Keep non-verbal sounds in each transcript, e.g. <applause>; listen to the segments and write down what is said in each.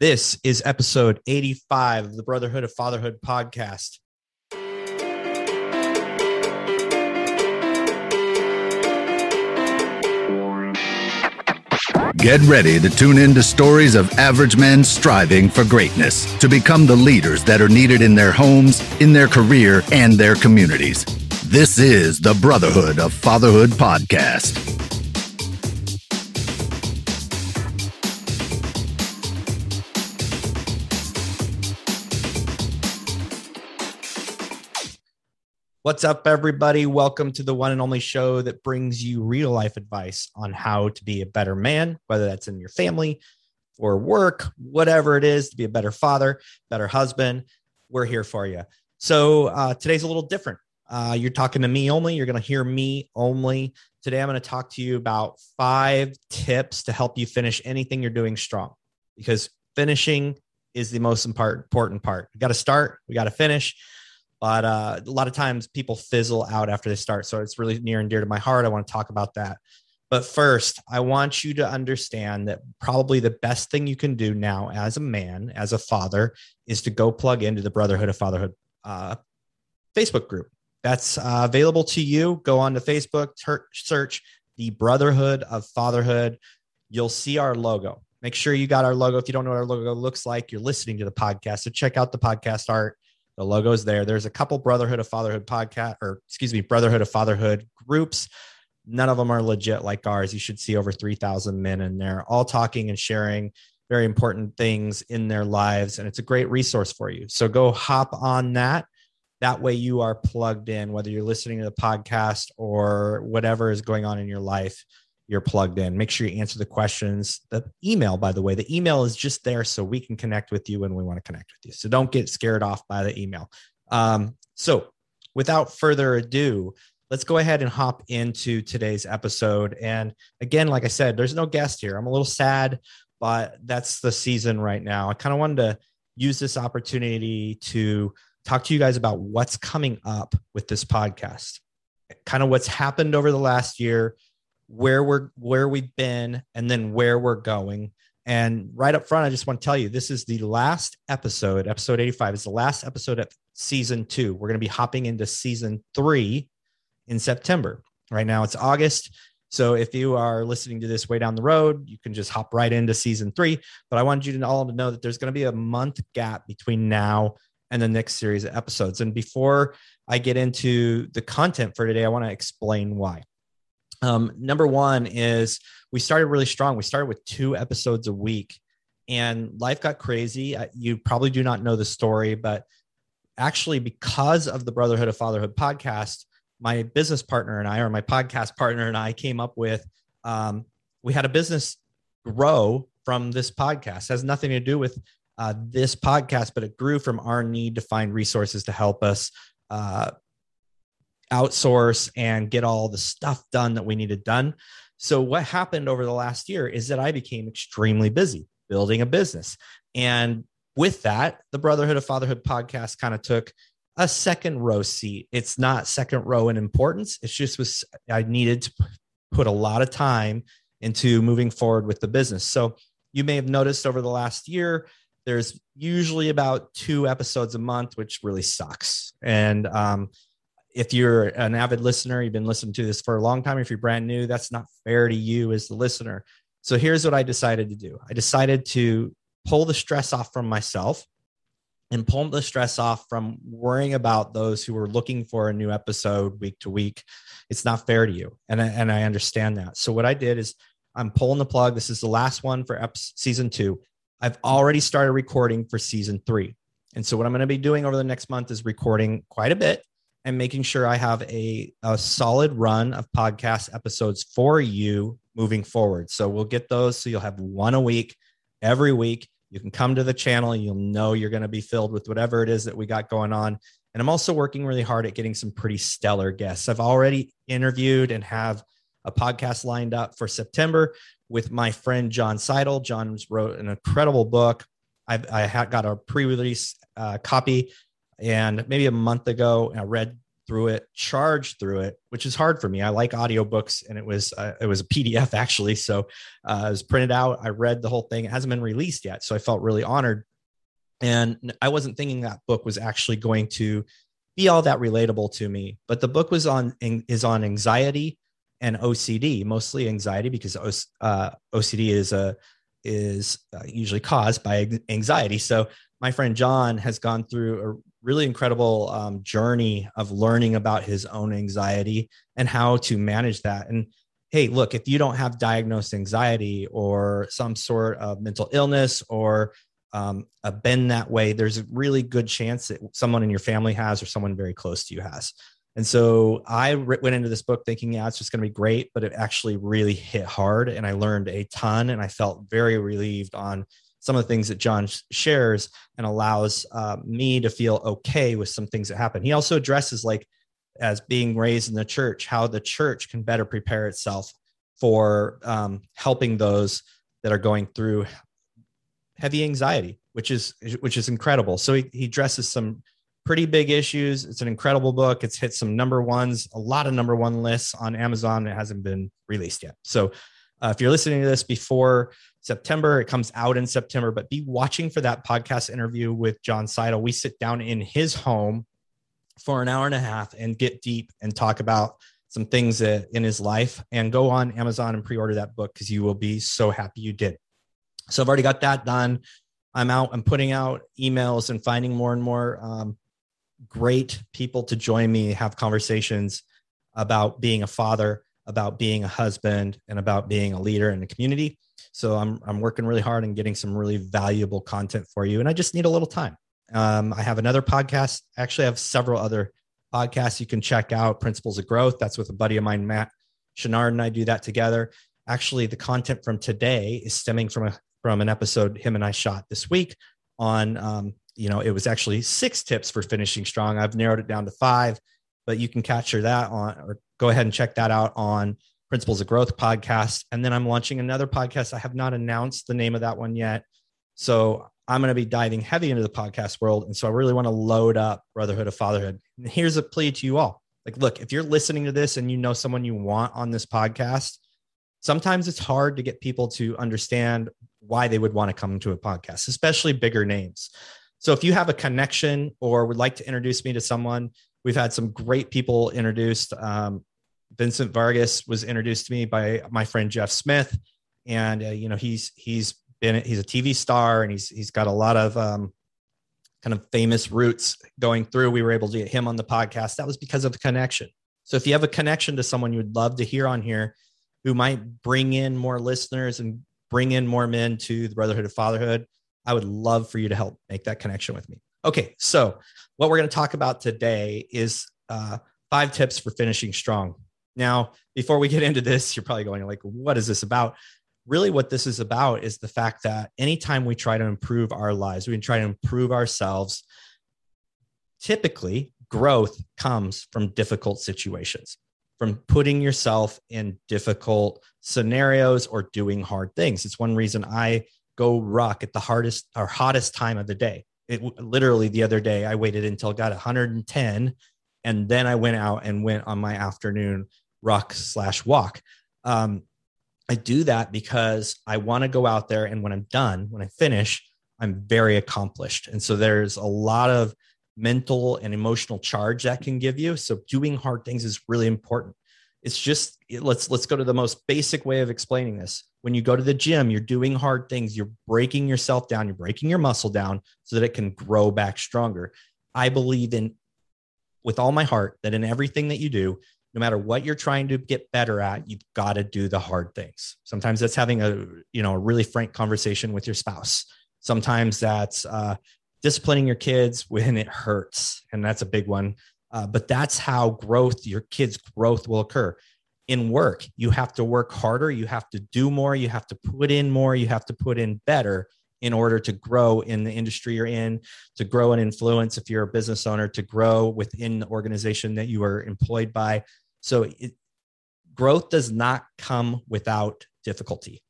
This is episode 85 of the Brotherhood of Fatherhood podcast. Get ready to tune in to stories of average men striving for greatness to become the leaders that are needed in their homes, in their career, and their communities. This is the Brotherhood of Fatherhood podcast. What's up, everybody? Welcome to the one and only show that brings you real life advice on how to be a better man, whether that's in your family or work, whatever it is, to be a better father, better husband. We're here for you. So uh, today's a little different. Uh, you're talking to me only. You're going to hear me only. Today, I'm going to talk to you about five tips to help you finish anything you're doing strong because finishing is the most important part. We got to start, we got to finish but uh, a lot of times people fizzle out after they start. So it's really near and dear to my heart. I want to talk about that. But first, I want you to understand that probably the best thing you can do now as a man, as a father, is to go plug into the Brotherhood of Fatherhood uh, Facebook group. That's uh, available to you. Go on to Facebook, ter- search the Brotherhood of Fatherhood. You'll see our logo. Make sure you got our logo. If you don't know what our logo looks like, you're listening to the podcast. So check out the podcast art the logo's there. There's a couple Brotherhood of Fatherhood podcast, or excuse me, Brotherhood of Fatherhood groups. None of them are legit like ours. You should see over 3,000 men in there, all talking and sharing very important things in their lives. And it's a great resource for you. So go hop on that. That way you are plugged in, whether you're listening to the podcast or whatever is going on in your life you're plugged in. Make sure you answer the questions. The email, by the way, the email is just there so we can connect with you when we want to connect with you. So don't get scared off by the email. Um, so without further ado, let's go ahead and hop into today's episode. And again, like I said, there's no guest here. I'm a little sad, but that's the season right now. I kind of wanted to use this opportunity to talk to you guys about what's coming up with this podcast, kind of what's happened over the last year where we're where we've been and then where we're going. And right up front i just want to tell you this is the last episode episode 85 is the last episode of season two. We're going to be hopping into season three in september. Right now it's august. So if you are listening to this way down the road you can just hop right into season three. But i wanted you to all to know that there's going to be a month gap between now and the next series of episodes. And before i get into the content for today i want to explain why um, number one is we started really strong. We started with two episodes a week, and life got crazy. You probably do not know the story, but actually, because of the Brotherhood of Fatherhood podcast, my business partner and I, or my podcast partner and I, came up with um, we had a business grow from this podcast. It has nothing to do with uh, this podcast, but it grew from our need to find resources to help us uh, outsource and get all the stuff done that we needed done. So, what happened over the last year is that I became extremely busy building a business. And with that, the Brotherhood of Fatherhood podcast kind of took a second row seat. It's not second row in importance. It's just was I needed to put a lot of time into moving forward with the business. So you may have noticed over the last year, there's usually about two episodes a month, which really sucks. And um, if you're an avid listener, you've been listening to this for a long time. If you're brand new, that's not fair to you as the listener. So here's what I decided to do I decided to pull the stress off from myself and pull the stress off from worrying about those who are looking for a new episode week to week. It's not fair to you. And I, and I understand that. So what I did is I'm pulling the plug. This is the last one for ep- season two. I've already started recording for season three. And so what I'm going to be doing over the next month is recording quite a bit and making sure I have a, a solid run of podcast episodes for you moving forward. So we'll get those. So you'll have one a week every week. You can come to the channel. And you'll know you're going to be filled with whatever it is that we got going on. And I'm also working really hard at getting some pretty stellar guests. I've already interviewed and have a podcast lined up for September with my friend John Seidel. John wrote an incredible book. I've, I got a pre-release uh, copy and maybe a month ago, I read through it, charged through it, which is hard for me. I like audiobooks and it was uh, it was a PDF <laughs> actually, so uh, I was printed out. I read the whole thing. It hasn't been released yet, so I felt really honored. And I wasn't thinking that book was actually going to be all that relatable to me, but the book was on is on anxiety and OCD, mostly anxiety because uh, OCD is a is uh, usually caused by anxiety. So my friend John has gone through a really incredible um, journey of learning about his own anxiety and how to manage that. And hey, look, if you don't have diagnosed anxiety or some sort of mental illness or um, a been that way, there's a really good chance that someone in your family has or someone very close to you has. And so I went into this book thinking, yeah, it's just going to be great, but it actually really hit hard. And I learned a ton and I felt very relieved on some of the things that John shares and allows uh, me to feel okay with some things that happen. He also addresses, like, as being raised in the church, how the church can better prepare itself for um, helping those that are going through heavy anxiety, which is which is incredible. So he, he addresses some pretty big issues. It's an incredible book. It's hit some number ones, a lot of number one lists on Amazon. It hasn't been released yet. So uh, if you're listening to this before September, it comes out in September, but be watching for that podcast interview with John Seidel. We sit down in his home for an hour and a half and get deep and talk about some things that in his life and go on Amazon and pre-order that book because you will be so happy you did. So I've already got that done. I'm out. I'm putting out emails and finding more and more um, great people to join me, have conversations about being a father, about being a husband, and about being a leader in the community. So I'm I'm working really hard and getting some really valuable content for you, and I just need a little time. Um, I have another podcast. Actually, I have several other podcasts you can check out. Principles of Growth. That's with a buddy of mine, Matt Chenard, and I do that together. Actually, the content from today is stemming from a from an episode him and I shot this week on um, you know, it was actually six tips for finishing strong. I've narrowed it down to five, but you can capture that on or go ahead and check that out on Principles of Growth podcast. And then I'm launching another podcast. I have not announced the name of that one yet. So I'm going to be diving heavy into the podcast world. And so I really want to load up Brotherhood of Fatherhood. And here's a plea to you all. Like, look, if you're listening to this and you know someone you want on this podcast, sometimes it's hard to get people to understand why they would want to come to a podcast, especially bigger names. So if you have a connection or would like to introduce me to someone, we've had some great people introduced. Um, Vincent Vargas was introduced to me by my friend Jeff Smith, and uh, you know he's he's been he's a TV star and he's he's got a lot of um, kind of famous roots going through. We were able to get him on the podcast. That was because of the connection. So if you have a connection to someone you'd love to hear on here, who might bring in more listeners and bring in more men to the Brotherhood of Fatherhood, I would love for you to help make that connection with me. Okay, so what we're going to talk about today is uh, five tips for finishing strong. Now, before we get into this, you're probably going like, "What is this about?" Really, what this is about is the fact that anytime we try to improve our lives, we try to improve ourselves. Typically, growth comes from difficult situations, from putting yourself in difficult scenarios or doing hard things. It's one reason I go ruck at the hardest or hottest time of the day. It literally the other day I waited until got 110 and then I went out and went on my afternoon ruck slash walk. Um, I do that because I want to go out there and when I'm done, when I finish, I'm very accomplished. And so there's a lot of mental and emotional charge that can give you. So doing hard things is really important. It's just let's let's go to the most basic way of explaining this when you go to the gym, you're doing hard things, you're breaking yourself down, you're breaking your muscle down so that it can grow back stronger. I believe in with all my heart that in everything that you do, no matter what you're trying to get better at, you've got to do the hard things. Sometimes that's having a, you know, a really frank conversation with your spouse. Sometimes that's uh, disciplining your kids when it hurts. And that's a big one. Uh, but that's how growth, your kids' growth will occur in work. You have to work harder, you have to do more, you have to put in more, you have to put in better in order to grow in the industry you're in, to grow and influence if you're a business owner, to grow within the organization that you are employed by. So it, growth does not come without difficulty.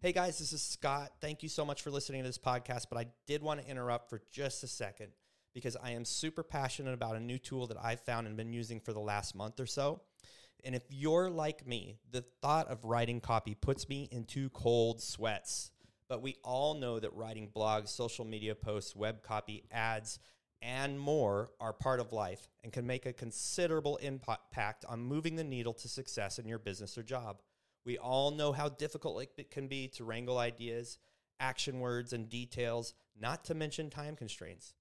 Hey guys, this is Scott. Thank you so much for listening to this podcast, but I did want to interrupt for just a second because I am super passionate about a new tool that I've found and been using for the last month or so. And if you're like me, the thought of writing copy puts me into cold sweats. But we all know that writing blogs, social media posts, web copy, ads, and more are part of life and can make a considerable impact on moving the needle to success in your business or job. We all know how difficult it can be to wrangle ideas, action words, and details, not to mention time constraints.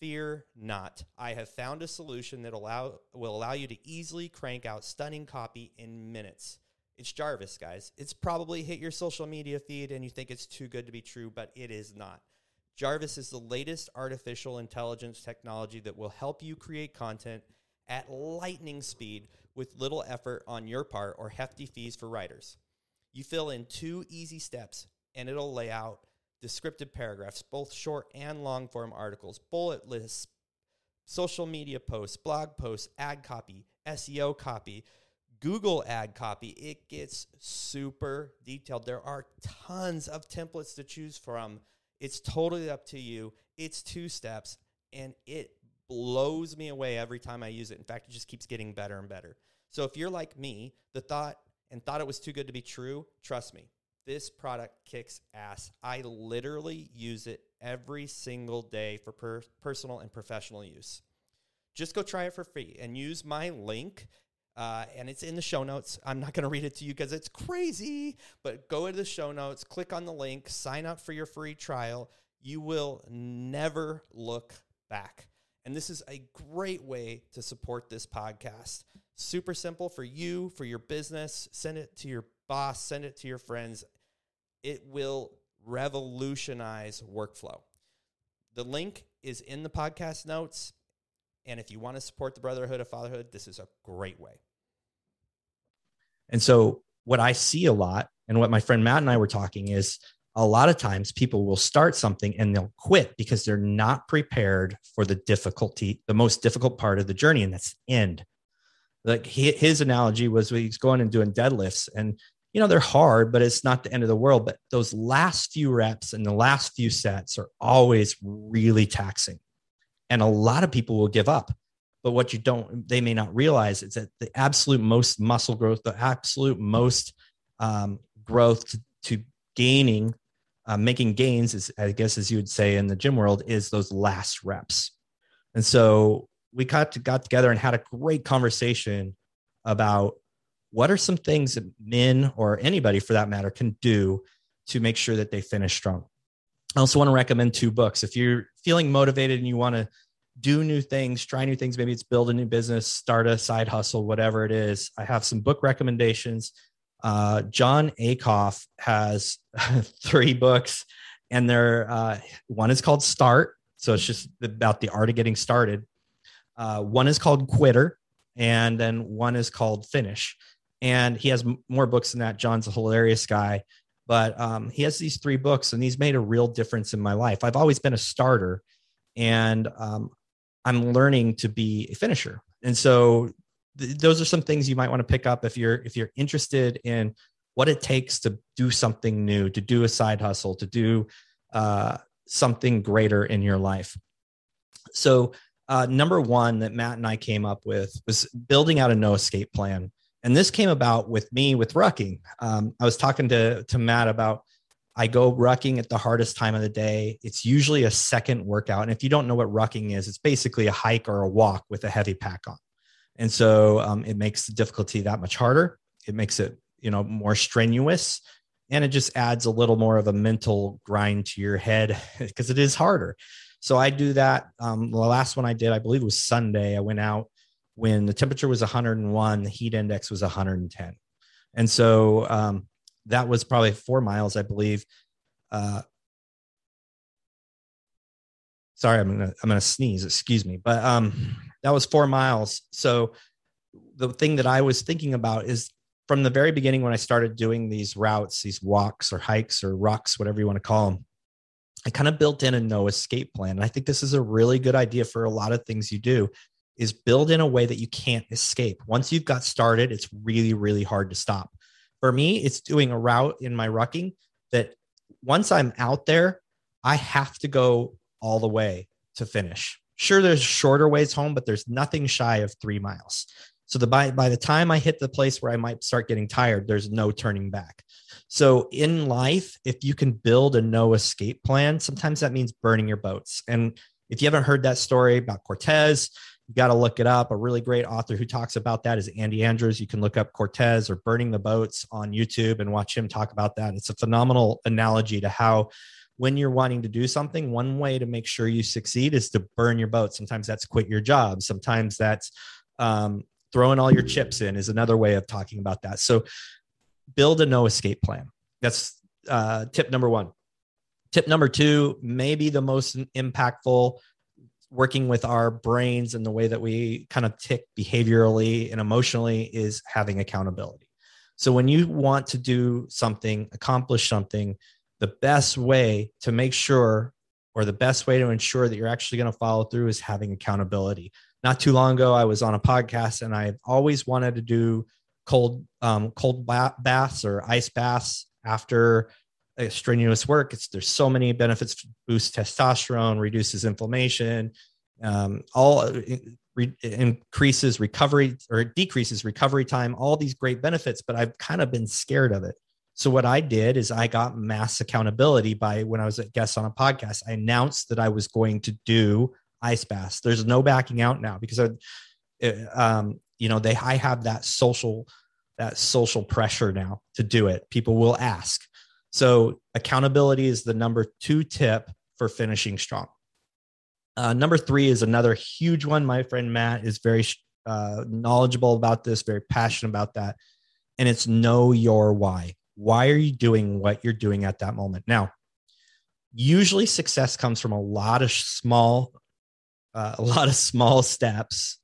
Fear not. I have found a solution that allow, will allow you to easily crank out stunning copy in minutes. It's Jarvis, guys. It's probably hit your social media feed and you think it's too good to be true, but it is not. Jarvis is the latest artificial intelligence technology that will help you create content at lightning speed with little effort on your part or hefty fees for writers. You fill in two easy steps and it'll lay out descriptive paragraphs, both short and long form articles, bullet lists, social media posts, blog posts, ad copy, SEO copy, Google ad copy. It gets super detailed. There are tons of templates to choose from. It's totally up to you. It's two steps and it blows me away every time I use it. In fact, it just keeps getting better and better. So if you're like me, the thought and thought it was too good to be true, trust me, this product kicks ass. I literally use it every single day for per- personal and professional use. Just go try it for free and use my link. Uh, and it's in the show notes. I'm not going to read it to you because it's crazy, but go to the show notes, click on the link, sign up for your free trial. You will never look back. And this is a great way to support this podcast. Super simple for you, for your business. Send it to your boss, send it to your friends it will revolutionize workflow. The link is in the podcast notes. And if you want to support the Brotherhood of Fatherhood, this is a great way. And so, what I see a lot, and what my friend Matt and I were talking is a lot of times people will start something and they'll quit because they're not prepared for the difficulty, the most difficult part of the journey, and that's the end. Like his analogy was he's going and doing deadlifts, and you know, they're hard, but it's not the end of the world. But those last few reps and the last few sets are always really taxing. And a lot of people will give up. But what you don't, they may not realize is that the absolute most muscle growth, the absolute most um, growth to, to gaining, uh, making gains, is, I guess, as you would say in the gym world, is those last reps. And so we got, to, got together and had a great conversation about what are some things that men or anybody for that matter can do to make sure that they finish strong? I also want to recommend two books. If you're feeling motivated and you want to do new things, try new things, maybe it's build a new business, start a side hustle, whatever it is, I have some book recommendations. Uh, Jon Acuff has <laughs> three books, and they're uh, one is called Start, so it's just about the art of getting started. Uh, one is called Quitter, and then one is called Finish and he has m- more books than that. Jon's a hilarious guy, but um, he has these three books, and he's made a real difference in my life. I've always been a starter, and um, I'm learning to be a finisher. And so, th- those are some things you might want to pick up if you're if you're interested in what it takes to do something new, to do a side hustle, to do uh, something greater in your life. So, uh, number one that Matt and I came up with was building out a no escape plan and this came about with me with rucking. Um, I was talking to to Matt about I go rucking at the hardest time of the day. It's usually a second workout, and if you don't know what rucking is, it's basically a hike or a walk with a heavy pack on, and so um, it makes the difficulty that much harder. It makes it you know more strenuous, and it just adds a little more of a mental grind to your head <laughs> because it is harder. So I do that. Um, the last one I did, I believe, it was Sunday. I went out when the temperature was 101, the heat index was 110. And so um, that was probably four miles, I believe. Uh, sorry, I'm gonna I'm gonna sneeze. Excuse me, but um, that was four miles. So the thing that I was thinking about is from the very beginning when I started doing these routes, these walks or hikes or rucks, whatever you want to call them. I kind of built in a no escape plan. And I think this is a really good idea for a lot of things you do is build in a way that you can't escape. Once you've got started, it's really, really hard to stop. For me, it's doing a route in my rucking that once I'm out there, I have to go all the way to finish. Sure, there's shorter ways home, but there's nothing shy of three miles. So the by by the time I hit the place where I might start getting tired, there's no turning back. So in life, if you can build a no escape plan, sometimes that means burning your boats. And if you haven't heard that story about Cortez, you got to look it up. A really great author who talks about that is Andy Andrews. You can look up Cortez or burning the boats on YouTube and watch him talk about that. It's a phenomenal analogy to how when you're wanting to do something, one way to make sure you succeed is to burn your boat. Sometimes that's quit your job. Sometimes that's um, throwing all your chips in is another way of talking about that. So build a no escape plan. That's uh, tip number one. Tip number two, maybe the most impactful, working with our brains and the way that we kind of tick behaviorally and emotionally is having accountability. So when you want to do something, accomplish something, the best way to make sure or the best way to ensure that you're actually going to follow through is having accountability. Not too long ago, I was on a podcast and I've always wanted to do cold um, cold baths or ice baths after strenuous work. It's there's so many benefits: boost testosterone, reduces inflammation, um, all uh, re- increases recovery or decreases recovery time. All these great benefits, but I've kind of been scared of it. So what I did is I got mass accountability by when I was a guest on a podcast. I announced that I was going to do ice baths. There's no backing out now because I, um, you know, they I have that social that social pressure now to do it. People will ask. So accountability is the number two tip for finishing strong. Uh, number three is another huge one. My friend Matt is very uh, knowledgeable about this, very passionate about that, and it's know your why. Why are you doing what you're doing at that moment? Now, usually success comes from a lot of small, uh, a lot of small steps,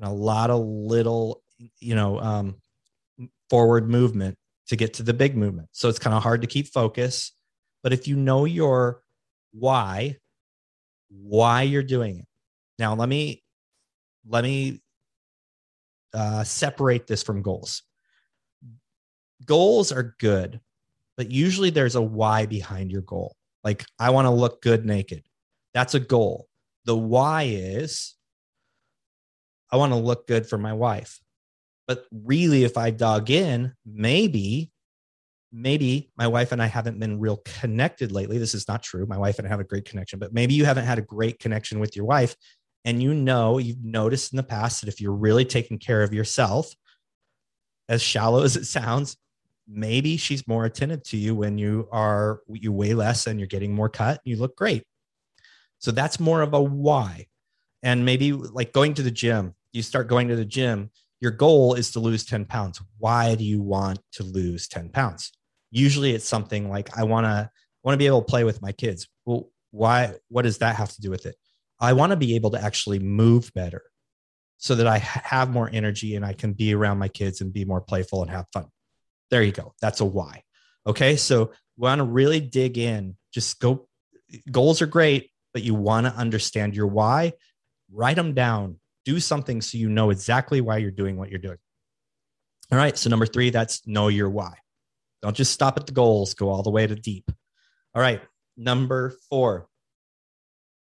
and a lot of little, you know, um, forward movement to get to the big movement. So it's kind of hard to keep focus. But if you know your why, why you're doing it. Now, let me let me uh, separate this from goals goals are good, but usually there's a why behind your goal. Like, I want to look good naked. That's a goal. The why is I want to look good for my wife. But really, if I dug in, maybe, maybe my wife and I haven't been real connected lately. This is not true. My wife and I have a great connection, but maybe you haven't had a great connection with your wife. And you know, you've noticed in the past that if you're really taking care of yourself, as shallow as it sounds, maybe she's more attentive to you when you are you weigh less and you're getting more cut and you look great so that's more of a why and maybe like going to the gym you start going to the gym your goal is to lose 10 pounds why do you want to lose 10 pounds usually it's something like i want to want to be able to play with my kids well why what does that have to do with it i want to be able to actually move better so that i have more energy and i can be around my kids and be more playful and have fun there you go. That's a why. Okay. So want to really dig in. Just go. Goals are great, but you want to understand your why. Write them down. Do something so you know exactly why you're doing what you're doing. All right. So, number three, that's know your why. Don't just stop at the goals, go all the way to deep. All right. Number four.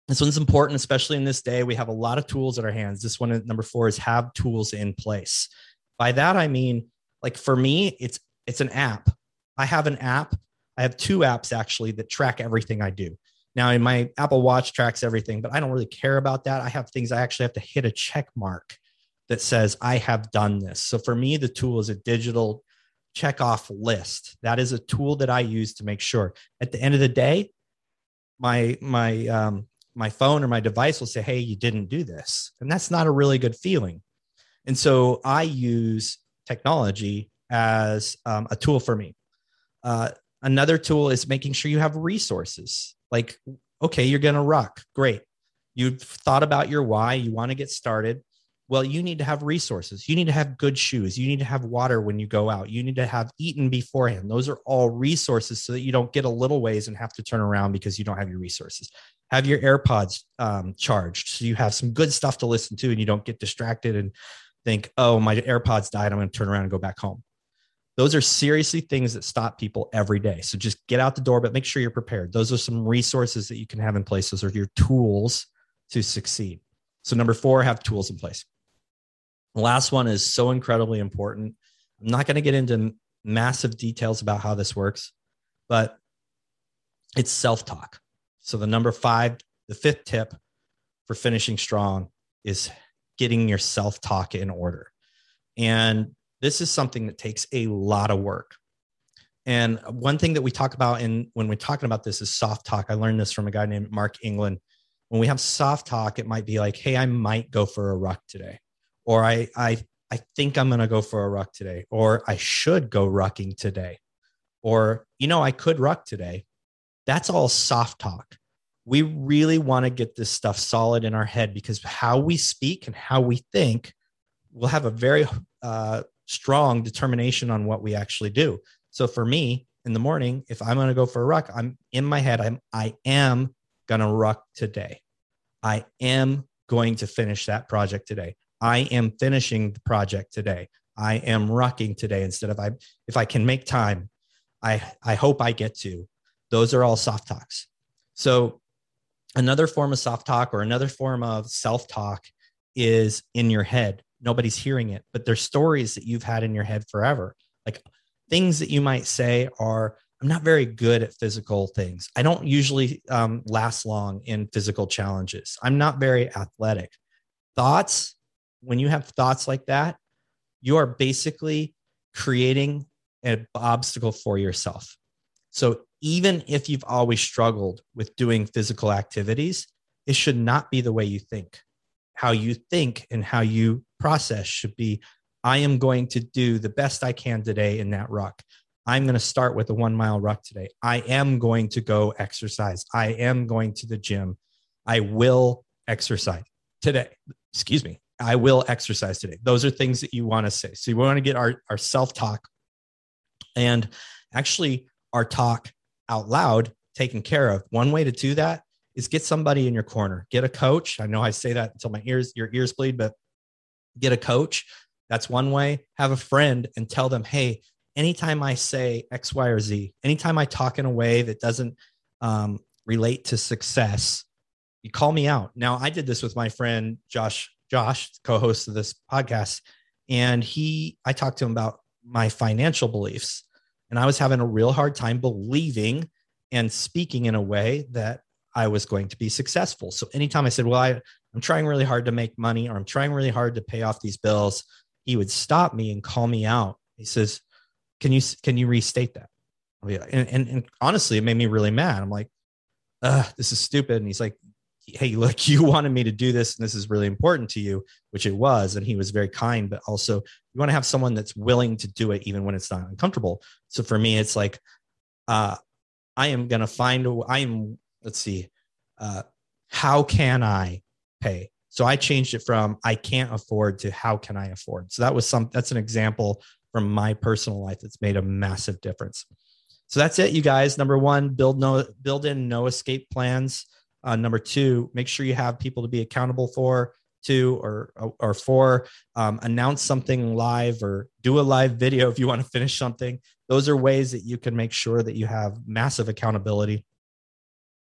This one's important, especially in this day. We have a lot of tools at our hands. This one, number four, is have tools in place. By that, I mean, like for me, it's it's an app. I have an app. I have two apps actually that track everything I do. Now, in my Apple Watch tracks everything, but I don't really care about that. I have things I actually have to hit a check mark that says I have done this. So for me, the tool is a digital check off list. That is a tool that I use to make sure at the end of the day, my my um, my phone or my device will say, "Hey, you didn't do this," and that's not a really good feeling. And so I use technology as um, a tool for me. Uh, another tool is making sure you have resources. Like, okay, you're going to ruck. Great. You've thought about your why. You want to get started. Well, you need to have resources. You need to have good shoes. You need to have water when you go out. You need to have eaten beforehand. Those are all resources so that you don't get a little ways and have to turn around because you don't have your resources. Have your AirPods um, charged so you have some good stuff to listen to and you don't get distracted and think, oh, my AirPods died. I'm going to turn around and go back home. Those are seriously things that stop people every day. So just get out the door, but make sure you're prepared. Those are some resources that you can have in place. Those are your tools to succeed. So, number four, have tools in place. The last one is so incredibly important. I'm not going to get into massive details about how this works, but it's self talk. So, the number five, the fifth tip for finishing strong is getting your self talk in order. And this is something that takes a lot of work. And one thing that we talk about in when we're talking about this is soft talk. I learned this from a guy named Mark England. When we have soft talk, it might be like, "Hey, I might go for a ruck today," or "I I I think I'm going to go for a ruck today," or "I should go rucking today," or "You know, I could ruck today." That's all soft talk. We really want to get this stuff solid in our head because how we speak and how we think will have a very uh, strong determination on what we actually do. So for me in the morning, if I'm going to go for a ruck, I'm in my head, I'm, I am going to ruck today. I am going to finish that project today. I am finishing the project today. I am rucking today instead of I, if I can make time, I, I hope I get to. Those are all soft talks. So another form of soft talk or another form of self talk is in your head nobody's hearing it, but there's stories that you've had in your head forever. Like things that you might say are, I'm not very good at physical things. I don't usually um, last long in physical challenges. I'm not very athletic. Thoughts, when you have thoughts like that, you are basically creating an obstacle for yourself. So even if you've always struggled with doing physical activities, it should not be the way you think. How you think and how you process should be I am going to do the best I can today in that ruck. I'm going to start with a one mile ruck today. I am going to go exercise. I am going to the gym. I will exercise today. Excuse me. I will exercise today. Those are things that you want to say. So you want to get our, our self talk and actually our talk out loud taken care of. One way to do that is get somebody in your corner, get a coach. I know I say that until my ears, your ears bleed, but get a coach. That's one way. Have a friend and tell them, hey, anytime I say X, Y, or Z, anytime I talk in a way that doesn't um, relate to success, you call me out. Now, I did this with my friend Josh, Josh, co-host of this podcast, and he, I talked to him about my financial beliefs, and I was having a real hard time believing and speaking in a way that I was going to be successful. So anytime I said, "Well, I, I'm trying really hard to make money or I'm trying really hard to pay off these bills, he would stop me and call me out. He says, Can you can you restate that? And, and, and honestly, it made me really mad. I'm like, this is stupid. And he's like, Hey, look, <laughs> you wanted me to do this, and this is really important to you, which it was. And he was very kind, but also you want to have someone that's willing to do it even when it's not uncomfortable. So for me, it's like, uh, I am gonna find I am, let's see, uh, how can I pay. So I changed it from I can't afford to how can I afford. So that was some that's an example from my personal life that's made a massive difference. So that's it, you guys. Number one, build no build in no escape plans. Uh, number two, make sure you have people to be accountable for. Two or or four, um, announce something live or do a live video if you want to finish something. Those are ways that you can make sure that you have massive accountability.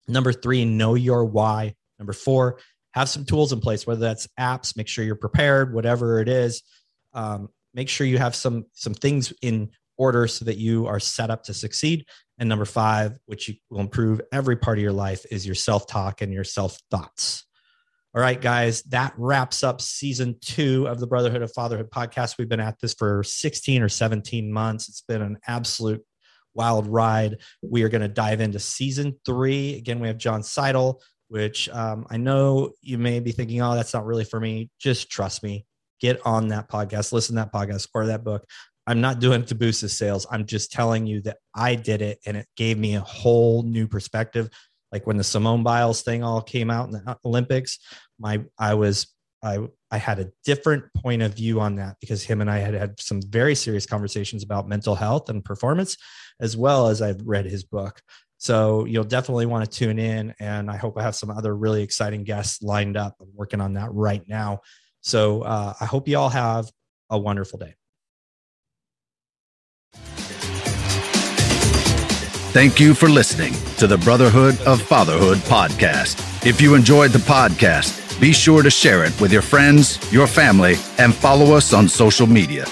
Number three, know your why. Number four, have some tools in place, whether that's apps, make sure you're prepared, whatever it is. Um, make sure you have some some things in order so that you are set up to succeed. And number five, which will improve every part of your life, is your self talk and your self thoughts. All right, guys, that wraps up season two of the Brotherhood of Fatherhood podcast. We've been at this for 16 or 17 months. It's been an absolute wild ride. We are going to dive into season three. Again, we have John Seidel which um, I know you may be thinking, oh, that's not really for me. Just trust me. Get on that podcast, listen to that podcast or that book. I'm not doing it to boost the sales. I'm just telling you that I did it and it gave me a whole new perspective. Like when the Simone Biles thing all came out in the Olympics, my I was I I had a different point of view on that because him and I had had some very serious conversations about mental health and performance, as well as I've read his book. So you'll definitely want to tune in. And I hope I have some other really exciting guests lined up. I'm working on that right now. So uh, I hope you all have a wonderful day. Thank you for listening to the Brotherhood of Fatherhood podcast. If you enjoyed the podcast, be sure to share it with your friends, your family, and follow us on social media.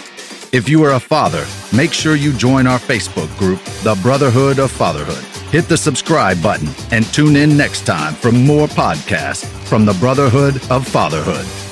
If you are a father, make sure you join our Facebook group, The Brotherhood of Fatherhood. Hit the subscribe button and tune in next time for more podcasts from the Brotherhood of Fatherhood.